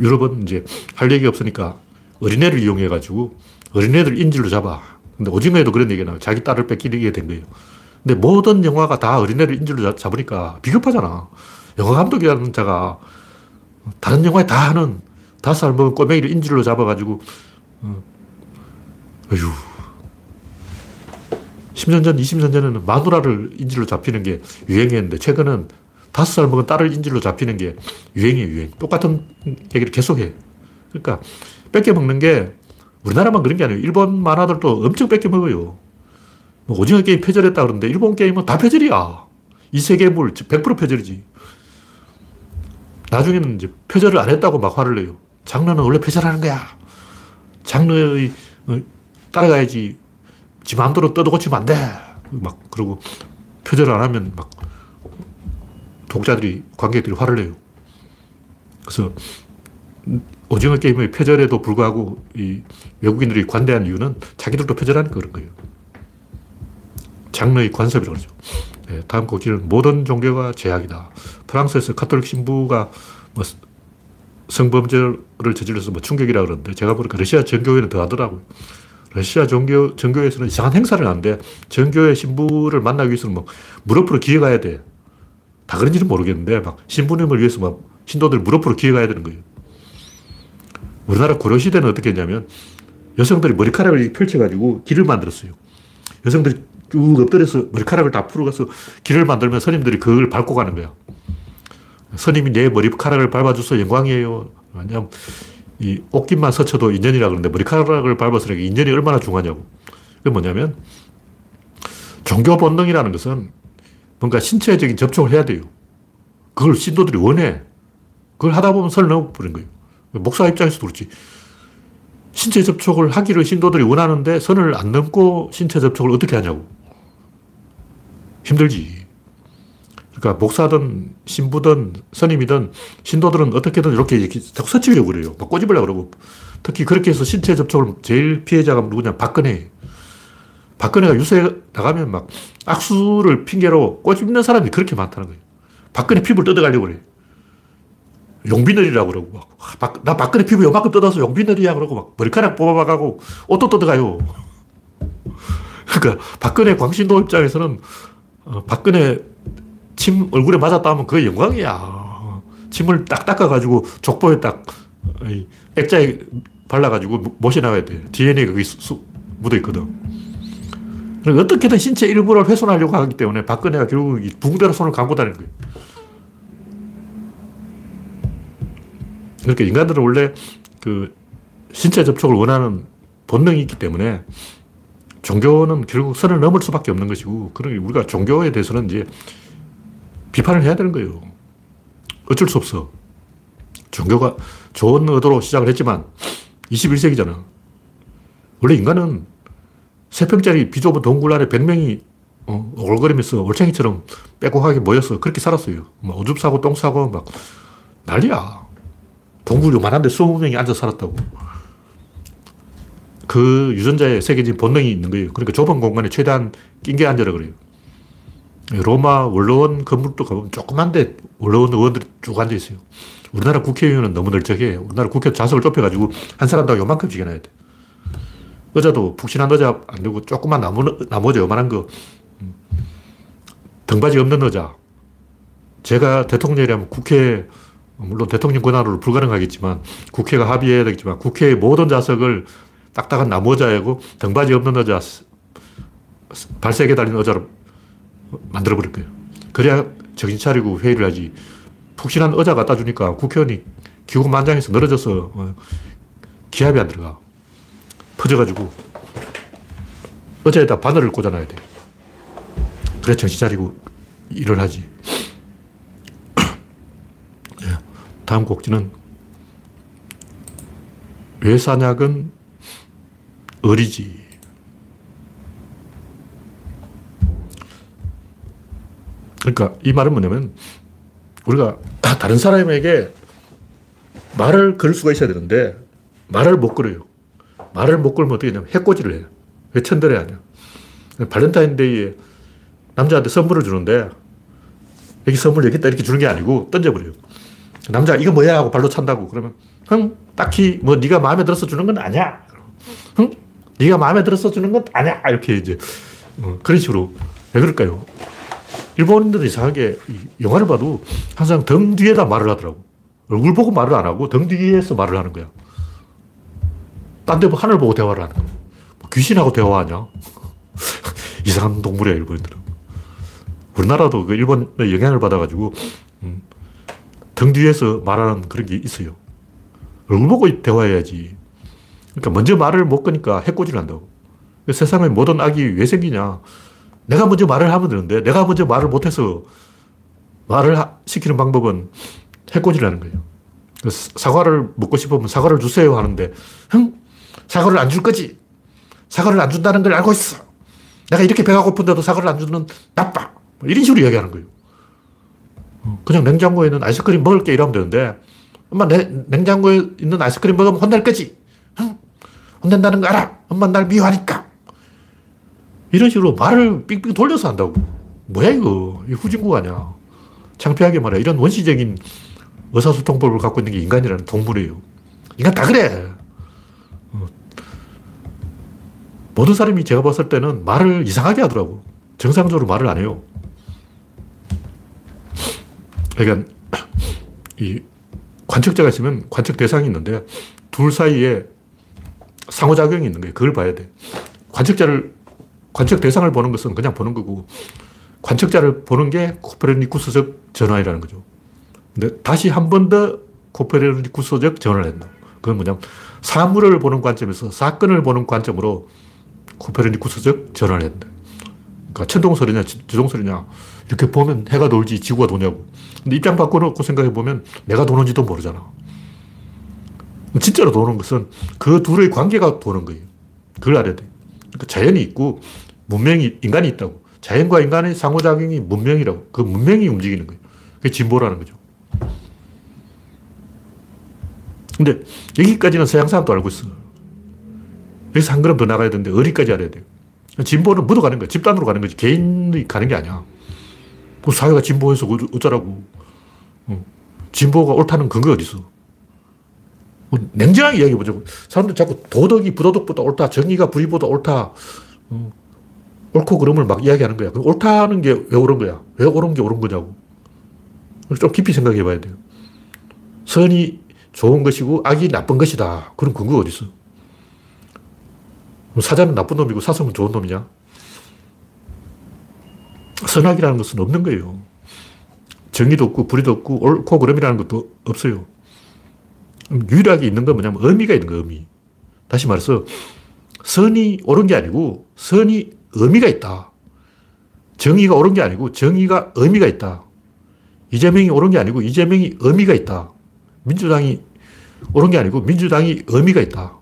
유럽은 이제 할 얘기 없으니까 어린애를 이용해가지고 어린애들 인질로 잡아. 근데 오징어에도 그런 얘기가 나와요. 자기 딸을 뺏기게 된 거예요. 근데 모든 영화가 다 어린애를 인질로 잡으니까 비겁하잖아. 영화 감독이라는 자가 다른 영화에 다 하는 다섯 살 먹은 꼬맹이를 인질로 잡아가지고, 어, 어휴. 10년 전, 20년 전에는 마누라를 인질로 잡히는 게 유행이었는데, 최근은 다섯 살 먹은 딸을 인질로 잡히는 게 유행이에요, 유행. 똑같은 얘기를 계속해. 그러니까 뺏겨 먹는 게 우리나라만 그런 게 아니에요. 일본 만화들도 엄청 뺏겨 먹어요. 뭐 오징어 게임 표절했다 그러는데 일본 게임은 다 표절이야. 이 세계물 100% 표절이지. 나중에는 이제 표절을 안 했다고 막 화를 내요. 장르는 원래 표절하는 거야. 장르의 어, 따라가야지. 지 마음대로 떠도 고치면 안 돼. 막 그러고 표절 안 하면 막 독자들이, 관객들이 화를 내요. 그래서 오징어 게임의 표절에도 불구하고 이 외국인들이 관대한 이유는 자기들도 표절하는 그런 거예요. 장르의 관습이라고 그러죠. 네, 다음 곡지는 모든 종교가 죄악이다. 프랑스에서 카톨릭 신부가 뭐 성범죄를 저질러서 뭐 충격이라 그러는데 제가 보니까 러시아 전교회는 더 하더라고요. 러시아 종교, 정교에서는 이상한 행사를 하는데 정교의 신부를 만나기 위해서는 뭐 무릎으로 기어가야 돼. 다 그런지는 모르겠는데 막 신부님을 위해서 막 신도들 무릎으로 기어가야 되는 거예요. 우리나라 고려시대는 어떻게 했냐면 여성들이 머리카락을 펼쳐가지고 길을 만들었어요. 여성들이 쭉 엎드려서 머리카락을 다 풀어가서 길을 만들면 스님들이 그걸 밟고 가는 거야. 스님이 내 머리카락을 밟아줘서 영광이에요. 왜냐면 이 옷깃만 서쳐도 인연이라 그러는데 머리카락을 밟아서 인연이 얼마나 중요하냐고. 그게 뭐냐면 종교 본능이라는 것은 뭔가 신체적인 접촉을 해야 돼요. 그걸 신도들이 원해. 그걸 하다 보면 선 넘어버린 거예요. 목사 입장에서도 그렇지. 신체 접촉을 하기를 신도들이 원하는데 선을 안 넘고 신체 접촉을 어떻게 하냐고. 힘들지. 그러니까 목사든 신부든 스님이든 신도들은 어떻게든 이렇게 자꾸 서치려고 그래요. 막 꼬집으려고 그러고. 특히 그렇게 해서 신체 접촉을 제일 피해자가 누구냐. 박근혜. 박근혜가 유세 나가면 막 악수를 핑계로 꼬집는 사람이 그렇게 많다는 거예요. 박근혜 피부를 뜯어가려고 그래. 용비늘이라고 그러고 막, 나 박근혜 피부 요만큼 뜯어서 용비늘이야 그러고 막 머리카락 뽑아가고 옷도 뜯어가요. <laughs> 그러니까 박근혜 광신도 입장에서는 어, 박근혜 침 얼굴에 맞았다 하면 그게 영광이야. 침을 딱 닦아가지고 족보에 딱 액자에 발라가지고 못이 나가야 돼. DNA 거기 묻어 있거든. 어떻게든 신체 일부를 훼손하려고 하기 때문에 박근혜가 결국 붕대로 손을 감고 다니는 거예요. 그러니까 인간들은 원래 그 신체 접촉을 원하는 본능이 있기 때문에 종교는 결국 선을 넘을 수밖에 없는 것이고, 그러니 우리가 종교에 대해서는 이제 비판을 해야 되는 거예요. 어쩔 수 없어. 종교가 좋은 의도로 시작을 했지만 21세기잖아. 원래 인간은 3평짜리 비좁은 동굴 안에 100명이 어, 오글거리면서 올챙이처럼 빼곡하게 모여서 그렇게 살았어요. 뭐 오줌 싸고 똥 싸고 막 난리야. 동굴 요만한데 20명이 앉아 살았다고. 그 유전자에 새겨진 본능이 있는 거예요. 그러니까 좁은 공간에 최대한 낑겨 앉으라 그래요. 로마 원로원 건물도 가보면 조그만데 원로원 의원들이 쭉 앉아 있어요. 우리나라 국회의원은 너무 넓적해. 우리나라 국회 좌석을 좁혀가지고 한 사람당 요만큼씩 해놔야 돼. 의자도 푹신한 의자 안 되고 조그만 나무, 의자 요만한 거. 음. 등받이 없는 의자. 제가 대통령이라면 국회, 물론 대통령 권한으로 불가능하겠지만 국회가 합의해야 되겠지만 국회의 모든 좌석을 딱딱한 나무 의자이고 등받이 없는 의자, 발세개 달린 의자로 만들어버릴 거예요. 그래야 정신 차리고 회의를 하지. 푹신한 의자 갖다 주니까 국회의원이 기고만장해서 늘어져서 어, 기합이 안 들어가. 퍼져가지고 의자에다 바늘을 꽂아놔야 돼. 그래 정신 차리고 일을 하지. <clears throat> 예, 다음 곡지는 외사약은 어리지. 그러니까 이 말은 뭐냐면 우리가 <clears throat> 다른 사람에게 말을 걸 수가 있어야 되는데 말을 못 걸어요. 말을 못 걸면 어떻게 하냐면 해코지를 해요. 왜 천들에 하냐. 발렌타인데이에 남자한테 선물을 주는데 여기 선물 여기 있다 이렇게 주는 게 아니고 던져버려요. 남자가 이거 뭐야 하고 발로 찬다고 그러면 흥 딱히 뭐 네가 마음에 들어서 주는 건 아니야. 흥 네가 마음에 들어서 주는 건 아니야 이렇게 이제 어, 그런 식으로 왜 그럴까요? 일본인들은 이상하게 영화를 봐도 항상 등 뒤에다 말을 하더라고. 얼굴 보고 말을 안 하고 등 뒤에서 말을 하는 거야. 딴데 하늘 보고 대화를 하는 거야. 뭐 귀신하고 대화하냐? <laughs> 이상한 동물이야, 일본인들은. 우리나라도 그 일본의 영향을 받아가지고, 음, 등 뒤에서 말하는 그런 게 있어요. 얼굴 보고 대화해야지. 그러니까 먼저 말을 못 거니까 해코지를 한다고. 세상의 모든 악이 왜 생기냐? 내가 먼저 말을 하면 되는데 내가 먼저 말을 못해서 말을 시키는 방법은 해코지를 하는 거예요. 사과를 먹고 싶으면 사과를 주세요 하는데 흥 사과를 안 줄 거지. 사과를 안 준다는 걸 알고 있어. 내가 이렇게 배가 고픈데도 사과를 안 주는 나빠. 뭐 이런 식으로 이야기하는 거예요. 어, 그냥 냉장고에 있는 아이스크림 먹을 게 이러면 되는데 엄마 내 냉장고에 있는 아이스크림 먹으면 혼날 거지. 흥 혼낸다는 거 알아. 엄마 날 미워하니까. 이런 식으로 말을 삑삑 돌려서 한다고. 뭐야, 이거. 이 후진국 아니야. 창피하게 말해. 이런 원시적인 의사소통법을 갖고 있는 게 인간이라는 동물이에요. 인간 다 그래. 어. 모든 사람이 제가 봤을 때는 말을 이상하게 하더라고. 정상적으로 말을 안 해요. 그러니까 이 관측자가 있으면 관측 대상이 있는데 둘 사이에 상호작용이 있는 거예요. 그걸 봐야 돼. 관측자를, 관측 대상을 보는 것은 그냥 보는 거고, 관측자를 보는 게 코페르니쿠스적 전환이라는 거죠. 근데 다시 한 번 더 코페르니쿠스적 전환을 했나. 그건 뭐냐면, 사물을 보는 관점에서 사건을 보는 관점으로 코페르니쿠스 적 전환을 했다. 그러니까 천동설이냐, 지동설이냐, 이렇게 보면 해가 돌지 지구가 도냐고. 근데 입장 바꿔놓고 생각해 보면 내가 도는지도 모르잖아. 진짜로 도는 것은 그 둘의 관계가 도는 거예요. 그걸 알아야 돼. 그러니까 자연이 있고 문명이, 인간이 있다고. 자연과 인간의 상호작용이 문명이라고. 그 문명이 움직이는 거예요. 그게 진보라는 거죠. 근데 여기까지는 서양 사람도 알고 있어. 여기서 한 걸음 더 나가야 되는데 어디까지 알아야 돼요? 진보는 묻어가는 거야. 집단으로 가는 거지. 개인이 가는 게 아니야. 뭐 사회가 진보해서 어쩌라고. 진보가 옳다는 근거가 어디 있어? 뭐 냉정하게 이야기해보자고. 사람들 자꾸 도덕이 부도덕보다 옳다, 정의가 불의보다 옳다, 어, 옳고 그름을 막 이야기하는 거야. 그럼 옳다는 게 왜 옳은 거야? 왜 옳은 게 옳은 거냐고. 좀 깊이 생각해 봐야 돼요. 선이 좋은 것이고 악이 나쁜 것이다. 그럼 근거가 어디 있어? 사자는 나쁜 놈이고 사슴은 좋은 놈이냐? 선악이라는 것은 없는 거예요. 정의도 없고 불의도 없고 옳고 그름이라는 것도 없어요. 유일하게 있는 건 뭐냐면 의미가 있는 거 의미. 다시 말해서 선이 옳은 게 아니고 선이 의미가 있다. 정의가 옳은 게 아니고 정의가 의미가 있다. 이재명이 옳은 게 아니고 이재명이 의미가 있다. 민주당이 옳은 게 아니고 민주당이 의미가 있다.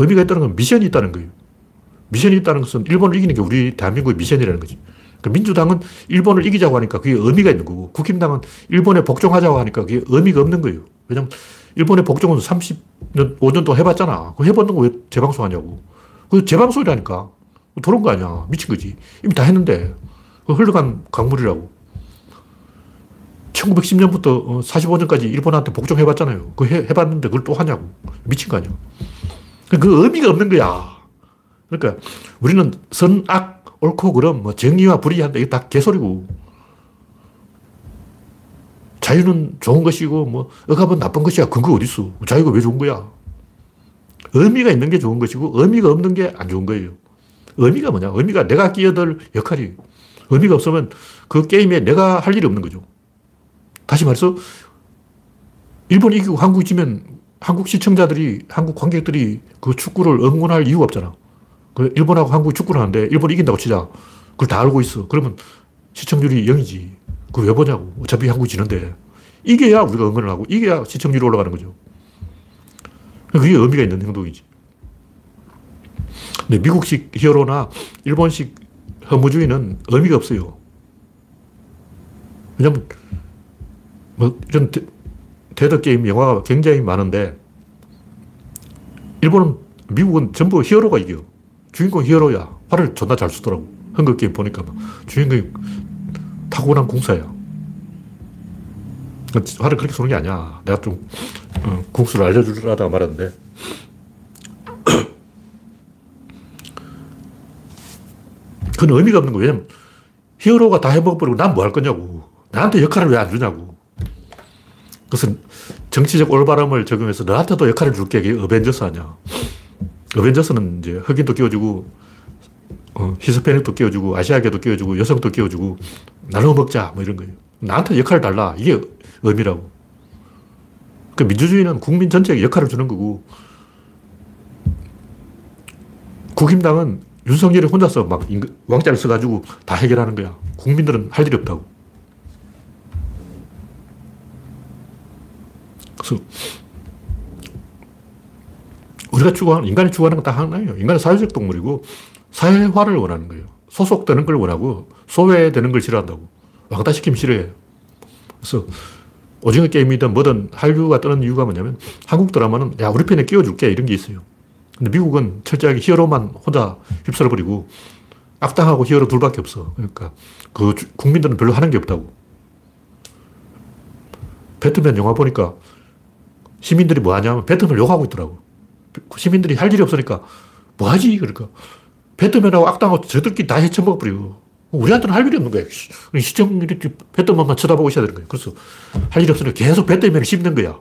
의미가 있다는 건 미션이 있다는 거예요. 미션이 있다는 것은 일본을 이기는 게 우리 대한민국의 미션이라는 거지. 그러니까 민주당은 일본을 이기자고 하니까 그게 의미가 있는 거고 국힘당은 일본에 복종하자고 하니까 그게 의미가 없는 거예요. 왜냐면 일본의 복종은 30년, 5년 동안 해봤잖아. 그 해봤는 거 왜 재방송하냐고. 그 재방송이라니까. 도는 거 아니야. 미친 거지. 이미 다 했는데. 그 흘러간 강물이라고. 1910년부터 45년까지 일본한테 복종해봤잖아요. 그 해, 해봤는데 그걸 또 하냐고. 미친 거 아니야. 그 의미가 없는 거야. 그러니까 우리는 선, 악, 옳고 그름, 뭐 정의와 불의 한다. 이게 다 개소리고. 자유는 좋은 것이고, 뭐, 억압은 나쁜 것이야. 근거 어딨어? 자유가 왜 좋은 거야? 의미가 있는 게 좋은 것이고, 의미가 없는 게 안 좋은 거예요. 의미가 뭐냐? 의미가 내가 끼어들 역할이 의미가 없으면 그 게임에 내가 할 일이 없는 거죠. 다시 말해서, 일본이 이기고 한국이 지면 한국 시청자들이, 한국 관객들이 그 축구를 응원할 이유가 없잖아. 그 일본하고 한국이 축구를 하는데 일본이 이긴다고 치자. 그걸 다 알고 있어. 그러면 시청률이 0이지. 그걸 왜 보냐고. 어차피 한국이 지는데. 이겨야 우리가 응원을 하고, 이겨야 시청률이 올라가는 거죠. 그게 의미가 있는 행동이지. 근데 미국식 히어로나 일본식 허무주의는 의미가 없어요. 왜냐면, 뭐, 이런 데스게임 영화가 굉장히 많은데, 일본은, 미국은 전부 히어로가 이겨. 주인공 히어로야. 활을 존나 잘 쏘더라고. 헝거게임 보니까 주인공이 타고난 궁사야. 활을 그렇게 쏘는 게 아니야. 내가 좀 어, 궁수를 알려주려다가 말았는데. <clears throat> 그건 의미가 없는 거예요. 히어로가 다 해먹어버리고 난 뭐 할 거냐고. 나한테 역할을 왜 안 주냐고. 그것은 정치적 올바름을 적용해서 너한테도 역할을 줄게. 그게 어벤져스 아니야. 어벤져스는 이제 흑인도 끼워주고, 어, 히스패닉도 끼워주고, 아시아계도 끼워주고, 여성도 끼워주고, 나눠 먹자. 뭐 이런 거예요. 나한테 역할을 달라. 이게 의미라고. 그 민주주의는 국민 전체에게 역할을 주는 거고, 국힘당은 윤석열이 혼자서 막 왕자를 써가지고 다 해결하는 거야. 국민들은 할 일이 없다고. 그래서 우리가 추구하는, 인간이 추구하는 건딱 하나예요. 인간은 사회적 동물이고 사회화를 원하는 거예요. 소속되는 걸 원하고 소외되는 걸 싫어한다고. 왕따시키면 싫어해요. 그래서 오징어 게임이든 뭐든 한류가 뜨는 이유가 뭐냐면 한국 드라마는 야, 우리 편에 끼워줄게 이런 게 있어요. 근데 미국은 철저하게 히어로만 혼자 휩쓸어버리고 악당하고 히어로 둘밖에 없어. 그러니까 그 국민들은 별로 하는 게 없다고. 배트맨 영화 보니까 시민들이 뭐 하냐면 배트맨 욕하고 있더라고. 시민들이 할 일이 없으니까 뭐 하지? 그러니까. 배트맨하고 악당하고 저들끼리 다 헤쳐먹어버려. 우리한테는 할 일이 없는 거야. 시청 이렇게 배트맨만 쳐다보고 있어야 되는 거야. 그래서 할 일이 없으니까 계속 배트맨을 씹는 거야.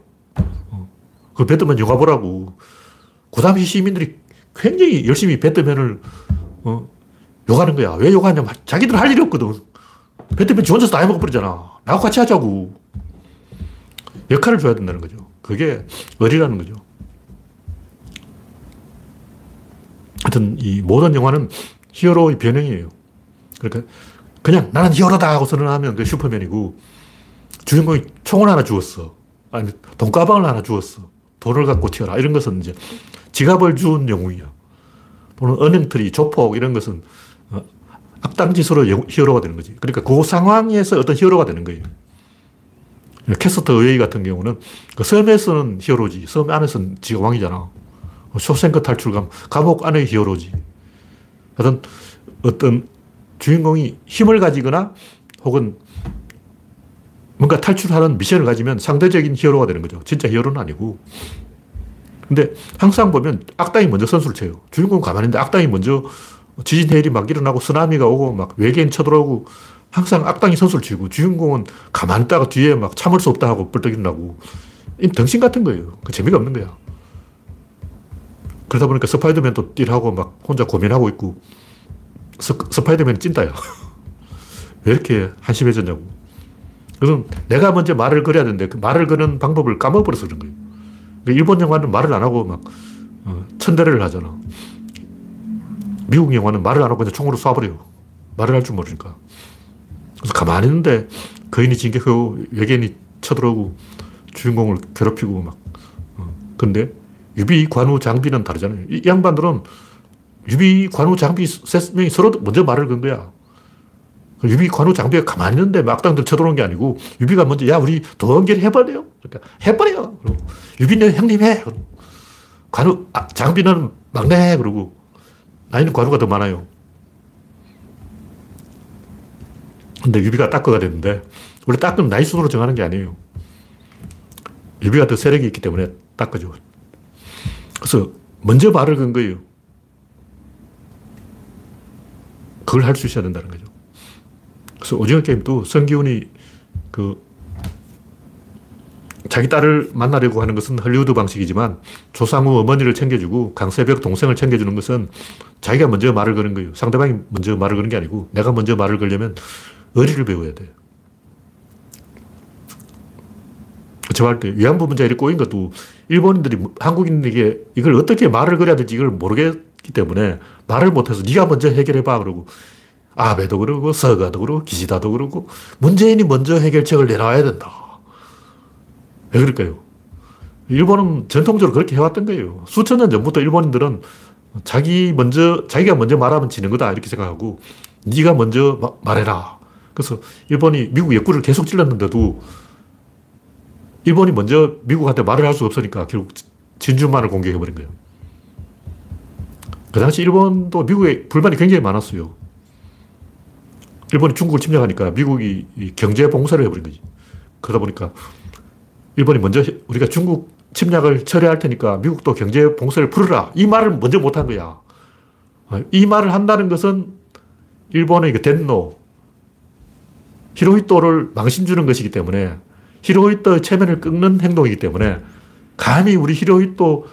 어. 그 배트맨 영화 보라고. 그 당시 시민들이 굉장히 열심히 배트맨을 어, 욕하는 거야. 왜 욕하냐면 자기들 할 일이 없거든. 배트맨 지 혼자서 다 해먹어버리잖아. 나하고 같이 하자고. 역할을 줘야 된다는 거죠. 그게 어리라는 거죠. 하여튼 이 모든 영화는 히어로의 변형이에요. 그러니까 그냥 나는 히어로다 하고 선언하면 그 슈퍼맨이고 주인공이 총을 하나 주었어. 아니 돈가방을 하나 주었어. 돈을 갖고 튀어라. 이런 것은 이제 지갑을 준 영웅이야. 또는 은행틀이, 조폭 이런 것은 어, 악당 짓으로 히어로가 되는 거지. 그러니까 그 상황에서 어떤 히어로가 되는 거예요. 캐스터 의회 같은 경우는 그 섬에서는 히어로지. 섬 안에서는 지가 왕이잖아. 쇼생크 탈출감, 감옥 안의 히어로지. 하여튼 어떤 주인공이 힘을 가지거나 혹은 뭔가 탈출하는 미션을 가지면 상대적인 히어로가 되는 거죠. 진짜 히어로는 아니고. 근데 항상 보면 악당이 먼저 선수를 쳐요. 주인공 가만히 있는데 악당이 먼저 지진 해일이 막 일어나고 쓰나미가 오고 막 외계인 쳐들어오고 항상 악당이 선수를 치고 주인공은 가만히 있다가 뒤에 막 참을 수 없다 하고 뻘떡 일어나고 등신 같은 거예요. 그 재미가 없는 거야. 그러다 보니까 스파이더맨도 딜하고 막 혼자 고민하고 있고 스, 스파이더맨 찐따야. <laughs> 왜 이렇게 한심해졌냐고. 그럼 내가 먼저 말을 걸어야 되는데 그 말을 거는 방법을 까먹어버려서 그런 거예요. 그러니까 일본 영화는 말을 안 하고 막 어, 천대를 하잖아. 미국 영화는 말을 안 하고 그냥 총으로 쏴버려요. 말을 할 줄 모르니까. 그래서 가만히 있는데 거인이 진격하고 외계인이 쳐들어오고 주인공을 괴롭히고 막. 어. 근데 유비, 관우, 장비는 다르잖아요. 이 양반들은 유비, 관우, 장비 세 명이 서로 먼저 말을 건 거야. 그 유비, 관우, 장비가 가만히 있는데 악당들 쳐들어온 게 아니고 유비가 먼저 야 우리 도원결의 해버려요. 그러니까 해버려요. 그리고 유비는 형님 해. 관우, 아, 장비는 막내 해. 그러고 나이는 관우가 더 많아요. 근데 유비가 따꺼가 됐는데 원래 따꺼는 나이 순으로 정하는 게 아니에요. 유비가 더 세력이 있기 때문에 따꺼죠. 그래서 먼저 말을 건 거예요. 그걸 할 수 있어야 된다는 거죠. 그래서 오징어 게임도 성기훈이 그 자기 딸을 만나려고 하는 것은 헐리우드 방식이지만 조상우 어머니를 챙겨주고 강세벽 동생을 챙겨주는 것은 자기가 먼저 말을 거는 거예요. 상대방이 먼저 말을 거는 게 아니고 내가 먼저 말을 걸려면 어리를 배워야 돼요. 저할 때 위안부 문제 이렇게 꼬인 것도 일본인들이 한국인에게 이걸 어떻게 말을 걸어야 될지 이걸 모르겠기 때문에 말을 못해서 네가 먼저 해결해봐 그러고 아베도 그러고 서가도 그러고 기시다도 그러고 문재인이 먼저 해결책을 내놔야 된다. 왜 그럴까요? 일본은 전통적으로 그렇게 해왔던 거예요. 수천 년 전부터 일본인들은 자기 먼저 자기가 먼저 말하면 지는 거다 이렇게 생각하고 네가 먼저 마, 말해라. 그래서 일본이 미국 옆구리를 계속 찔렀는데도 일본이 먼저 미국한테 말을 할 수 없으니까 결국 진주만을 공격해버린 거예요. 그 당시 일본도 미국에 불만이 굉장히 많았어요. 일본이 중국을 침략하니까 미국이 경제 봉쇄를 해버린 거지. 그러다 보니까 일본이 먼저 우리가 중국 침략을 처리할 테니까 미국도 경제 봉쇄를 풀어라. 이 말을 먼저 못한 거야. 이 말을 한다는 것은 일본의 그 덴노, 히로히토를 망신 주는 것이기 때문에 히로히토의 체면을 끊는 행동이기 때문에 감히 우리 히로히토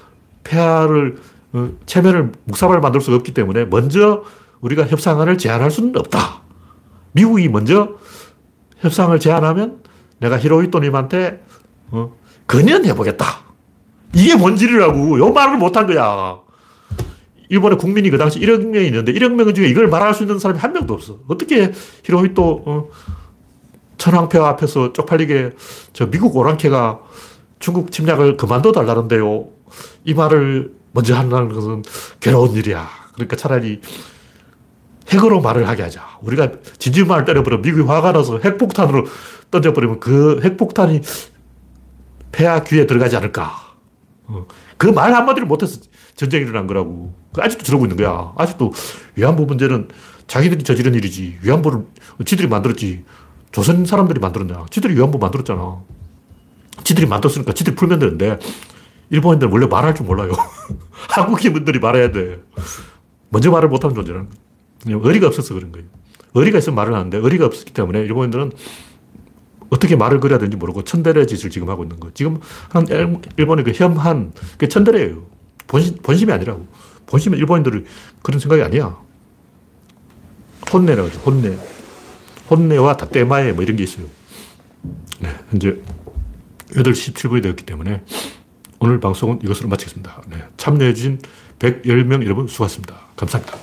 폐하를 어, 체면을 묵사발 만들 수가 없기 때문에 먼저 우리가 협상을 제안할 수는 없다. 미국이 먼저 협상을 제안하면 내가 히로히토님한테 어, 건연해보겠다. 이게 본질이라고. 요 말을 못한 거야. 일본의 국민이 그 당시 1억 명이 있는데 1억 명 중에 이걸 말할 수 있는 사람이 한 명도 없어. 어떻게 히로히토 어, 천황폐 앞에서 쪽팔리게 저 미국 오랑캐가 중국 침략을 그만둬 달라는데요. 이 말을 먼저 한다는 것은 괴로운 일이야. 그러니까 차라리 핵으로 말을 하게 하자. 우리가 진지말을 때려버리면 미국이 화가 나서 핵폭탄으로 던져버리면 그 핵폭탄이 폐하 귀에 들어가지 않을까. 어. 그말 한마디를 못해서 전쟁이 일어난 거라고. 그 아직도 저러고 있는 거야. 아직도 위안부 문제는 자기들이 저지른 일이지. 위안부를 지들이 만들었지. 조선 사람들이 만들었냐. 지들이 위안부 만들었잖아. 지들이 만들었으니까 지들이 풀면 되는데 일본인들은 원래 말할 줄 몰라요. <laughs> 한국인 분들이 말해야 돼. 먼저 말을 못하는 존재라는 거예요. 의리가 없어서 그런 거예요. 의리가 있으면 말을 하는데 의리가 없기 때문에 일본인들은 어떻게 말을 그려야 되는지 모르고 천대래 짓을 지금 하고 있는 거. 지금 한 일본의 그 혐한, 그 천대래예요. 본심, 본심이 아니라고. 본심은 일본인들이 그런 생각이 아니야. 혼내라고 하죠. 혼내. 혼내와 다떼마에 뭐 이런 게 있어요. 네, 현재 8시 17분이 되었기 때문에 오늘 방송은 이것으로 마치겠습니다. 네, 참여해주신 110명 여러분 수고하셨습니다. 감사합니다.